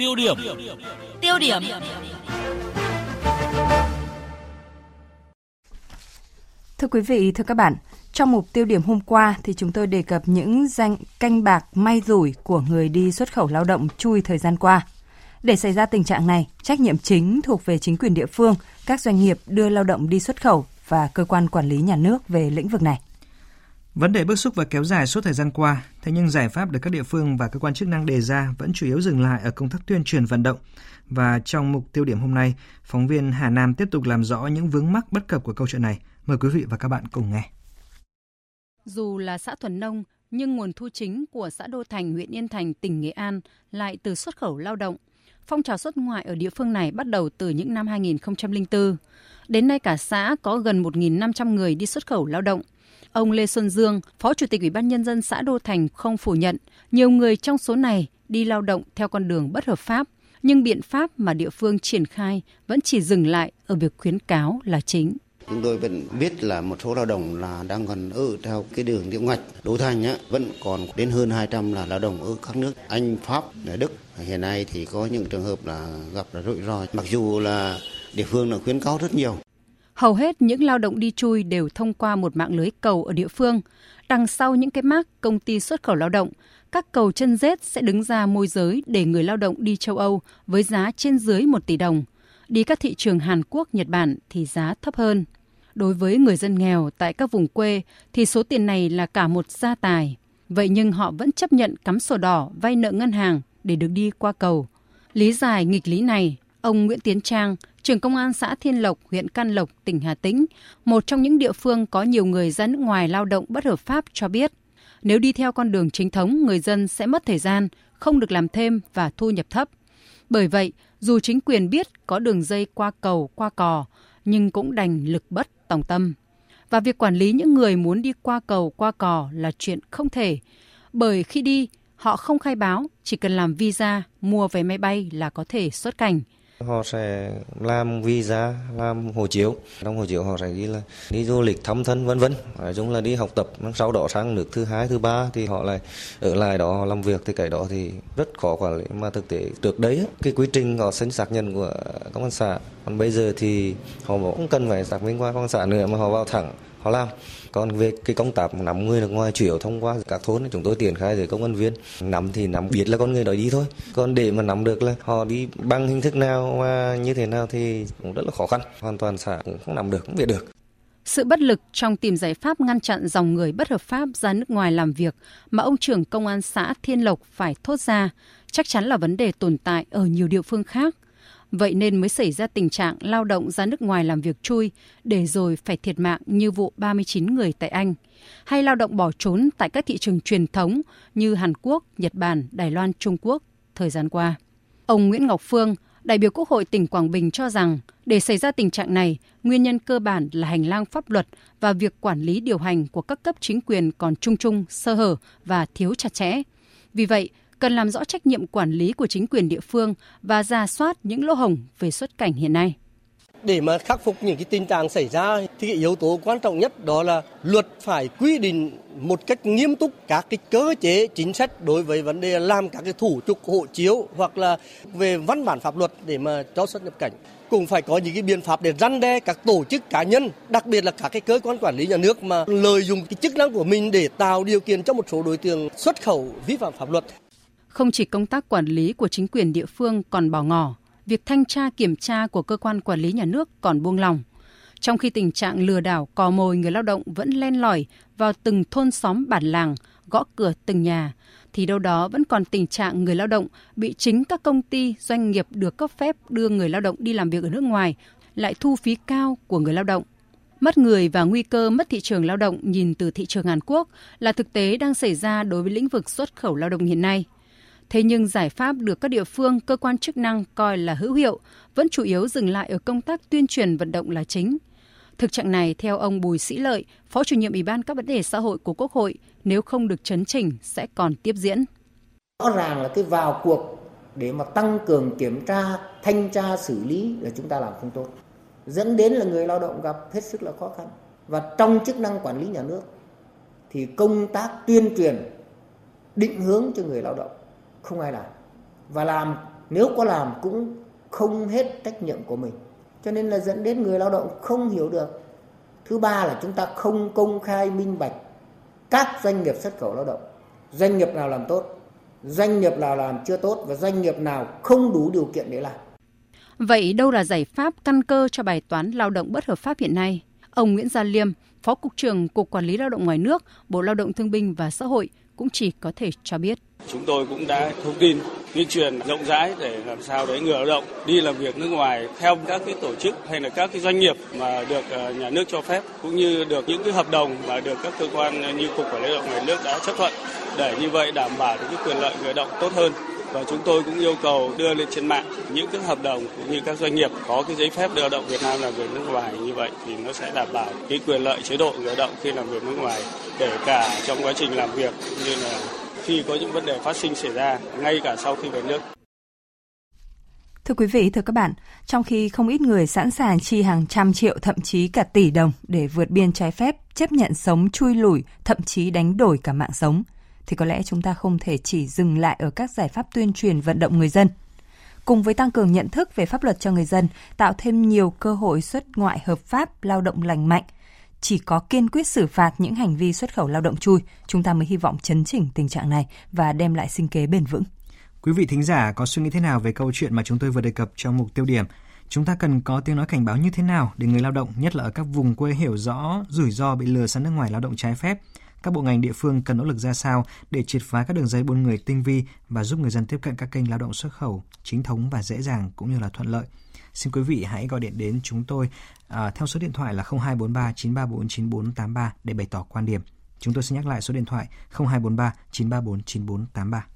Tiêu điểm. Tiêu điểm. Thưa quý vị, thưa các bạn, trong mục tiêu điểm hôm qua thì chúng tôi đề cập những danh canh bạc may rủi của người đi xuất khẩu lao động chui thời gian qua. Để xảy ra tình trạng này, trách nhiệm chính thuộc về chính quyền địa phương, các doanh nghiệp đưa lao động đi xuất khẩu và cơ quan quản lý nhà nước về lĩnh vực này. Vấn đề bức xúc và kéo dài suốt thời gian qua, thế nhưng giải pháp được các địa phương và cơ quan chức năng đề ra vẫn chủ yếu dừng lại ở công tác tuyên truyền vận động. Và trong mục tiêu điểm hôm nay, phóng viên Hà Nam tiếp tục làm rõ những vướng mắc bất cập của câu chuyện này. Mời quý vị và các bạn cùng nghe. Dù là xã thuần nông, nhưng nguồn thu chính của xã Đô Thành, huyện Yên Thành, tỉnh Nghệ An lại từ xuất khẩu lao động. Phong trào xuất ngoại ở địa phương này bắt đầu từ những năm 2004. Đến nay cả xã có gần 1.500 người đi xuất khẩu lao động. Ông Lê Xuân Dương, Phó Chủ tịch Ủy ban Nhân dân xã Đô Thành không phủ nhận nhiều người trong số này đi lao động theo con đường bất hợp pháp, nhưng biện pháp mà địa phương triển khai vẫn chỉ dừng lại ở việc khuyến cáo là chính. Chúng tôi vẫn biết là một số lao động là đang còn ở theo cái đường tiểu ngạch. Đô Thành á, vẫn còn đến hơn 200 là lao động ở các nước Anh, Pháp, Đức. Hiện nay thì có những trường hợp là gặp là rủi ro. Mặc dù là địa phương là khuyến cáo rất nhiều. Hầu hết những lao động đi chui đều thông qua một mạng lưới cầu ở địa phương. Đằng sau những cái mác công ty xuất khẩu lao động, các cầu chân rết sẽ đứng ra môi giới để người lao động đi châu Âu với giá trên dưới 1 tỷ đồng. Đi các thị trường Hàn Quốc, Nhật Bản thì giá thấp hơn. Đối với người dân nghèo tại các vùng quê thì số tiền này là cả một gia tài. Vậy nhưng họ vẫn chấp nhận cắm sổ đỏ vay nợ ngân hàng để được đi qua cầu. Lý giải nghịch lý này, ông Nguyễn Tiến Trang, trưởng công an xã Thiên Lộc, huyện Can Lộc, tỉnh Hà Tĩnh, một trong những địa phương có nhiều người ra nước ngoài lao động bất hợp pháp cho biết, nếu đi theo con đường chính thống, người dân sẽ mất thời gian, không được làm thêm và thu nhập thấp. Bởi vậy, dù chính quyền biết có đường dây qua cầu, qua cò, nhưng cũng đành lực bất tòng tâm. Và việc quản lý những người muốn đi qua cầu, qua cò là chuyện không thể. Bởi khi đi, họ không khai báo, chỉ cần làm visa, mua vé máy bay là có thể xuất cảnh. Họ sẽ làm visa, làm hộ chiếu. Trong hộ chiếu họ sẽ ghi là đi du lịch thăm thân vân vân. Nói chung là đi học tập, sau đó sang nước thứ hai, thứ ba thì họ lại ở lại đó họ làm việc thì cái đó thì rất khó quản lý. Mà thực tế trước đấy cái quy trình họ xin xác nhận của công an xã. Còn bây giờ thì họ cũng cần phải xác minh qua công an xã nữa mà họ vào thẳng họ làm. Còn về cái công tác nắm người nước ngoài chủ yếu thông qua các thôn, chúng tôi triển khai với công an viên. Nắm thì nắm biết là con người đó đi thôi. Còn để mà nắm được là họ đi bằng hình thức nào và như thế nào thì cũng rất là khó khăn. Hoàn toàn xã cũng không nắm được, không biết được. Sự bất lực trong tìm giải pháp ngăn chặn dòng người bất hợp pháp ra nước ngoài làm việc mà ông trưởng công an xã Thiên Lộc phải thốt ra chắc chắn là vấn đề tồn tại ở nhiều địa phương khác – Vậy nên mới xảy ra tình trạng lao động ra nước ngoài làm việc chui để rồi phải thiệt mạng như vụ 39 người tại Anh, hay lao động bỏ trốn tại các thị trường truyền thống như Hàn Quốc, Nhật Bản, Đài Loan, Trung Quốc thời gian qua. Ông Nguyễn Ngọc Phương, đại biểu Quốc hội tỉnh Quảng Bình cho rằng để xảy ra tình trạng này, nguyên nhân cơ bản là hành lang pháp luật và việc quản lý điều hành của các cấp chính quyền còn trung trung, sơ hở và thiếu chặt chẽ. Vì vậy, cần làm rõ trách nhiệm quản lý của chính quyền địa phương và ra soát những lỗ hổng về xuất cảnh hiện nay. Để mà khắc phục những cái tình trạng xảy ra thì cái yếu tố quan trọng nhất đó là luật phải quy định một cách nghiêm túc các cái cơ chế chính sách đối với vấn đề làm các cái thủ tục hộ chiếu hoặc là về văn bản pháp luật để mà cho xuất nhập cảnh cũng phải có những cái biện pháp để răn đe các tổ chức cá nhân, đặc biệt là các cái cơ quan quản lý nhà nước mà lợi dụng cái chức năng của mình để tạo điều kiện cho một số đối tượng xuất khẩu vi phạm pháp luật. Không chỉ công tác quản lý của chính quyền địa phương còn bỏ ngỏ, việc thanh tra kiểm tra của cơ quan quản lý nhà nước còn buông lỏng. Trong khi tình trạng lừa đảo cò mồi người lao động vẫn len lỏi vào từng thôn xóm bản làng, gõ cửa từng nhà, thì đâu đó vẫn còn tình trạng người lao động bị chính các công ty, doanh nghiệp được cấp phép đưa người lao động đi làm việc ở nước ngoài lại thu phí cao của người lao động. Mất người và nguy cơ mất thị trường lao động nhìn từ thị trường Hàn Quốc là thực tế đang xảy ra đối với lĩnh vực xuất khẩu lao động hiện nay – Thế nhưng giải pháp được các địa phương, cơ quan chức năng coi là hữu hiệu vẫn chủ yếu dừng lại ở công tác tuyên truyền vận động là chính. Thực trạng này, theo ông Bùi Sĩ Lợi, Phó chủ nhiệm Ủy ban các vấn đề xã hội của Quốc hội, nếu không được chấn chỉnh sẽ còn tiếp diễn. Rõ ràng là cái vào cuộc để mà tăng cường kiểm tra, thanh tra, xử lý là chúng ta làm không tốt. Dẫn đến là người lao động gặp hết sức là khó khăn. Và trong chức năng quản lý nhà nước thì công tác tuyên truyền định hướng cho người lao động không ai làm. Và làm nếu có làm cũng không hết trách nhiệm của mình. Cho nên là dẫn đến người lao động không hiểu được. Thứ ba là chúng ta không công khai minh bạch các doanh nghiệp xuất khẩu lao động. Doanh nghiệp nào làm tốt doanh nghiệp nào làm chưa tốt và doanh nghiệp nào không đủ điều kiện để làm. Vậy đâu là giải pháp căn cơ cho bài toán lao động bất hợp pháp hiện nay? Ông Nguyễn Gia Liêm, Phó Cục trưởng Cục Quản lý Lao động ngoài nước, Bộ Lao động Thương binh và Xã hội cũng chỉ có thể cho biết. Chúng tôi cũng đã thông tin, tuyên truyền rộng rãi để làm sao đấy người lao động đi làm việc nước ngoài theo các cái tổ chức hay là các cái doanh nghiệp mà được ờ, nhà nước cho phép cũng như được những cái hợp đồng mà được các cơ quan như Cục Quản lý Lao động ngoài nước đã chấp thuận để như vậy đảm bảo được cái quyền lợi người lao động tốt hơn và chúng tôi cũng yêu cầu đưa lên trên mạng những cái hợp đồng cũng như các doanh nghiệp có cái giấy phép đưa lao động Việt Nam làm việc nước ngoài như vậy thì nó sẽ đảm bảo cái quyền lợi chế độ người lao động khi làm việc nước ngoài kể cả trong quá trình làm việc cũng như là khi có những vấn đề phát sinh xảy ra ngay cả sau khi về nước. Thưa quý vị, thưa các bạn, trong khi không ít người sẵn sàng chi hàng trăm triệu thậm chí cả tỷ đồng để vượt biên trái phép, chấp nhận sống chui lủi, thậm chí đánh đổi cả mạng sống, thì có lẽ chúng ta không thể chỉ dừng lại ở các giải pháp tuyên truyền vận động người dân. Cùng với tăng cường nhận thức về pháp luật cho người dân, tạo thêm nhiều cơ hội xuất ngoại hợp pháp, lao động lành mạnh, chỉ có kiên quyết xử phạt những hành vi xuất khẩu lao động chui, chúng ta mới hy vọng chấn chỉnh tình trạng này và đem lại sinh kế bền vững. Quý vị thính giả có suy nghĩ thế nào về câu chuyện mà chúng tôi vừa đề cập trong mục tiêu điểm? Chúng ta cần có tiếng nói cảnh báo như thế nào để người lao động, nhất là ở các vùng quê hiểu rõ rủi ro bị lừa sang nước ngoài lao động trái phép? Các bộ ngành địa phương cần nỗ lực ra sao để triệt phá các đường dây buôn người tinh vi và giúp người dân tiếp cận các kênh lao động xuất khẩu chính thống và dễ dàng cũng như là thuận lợi. Xin quý vị hãy gọi điện đến chúng tôi à, theo số điện thoại là 0243 934 9483 để bày tỏ quan điểm. Chúng tôi sẽ nhắc lại số điện thoại 0243 934 9483.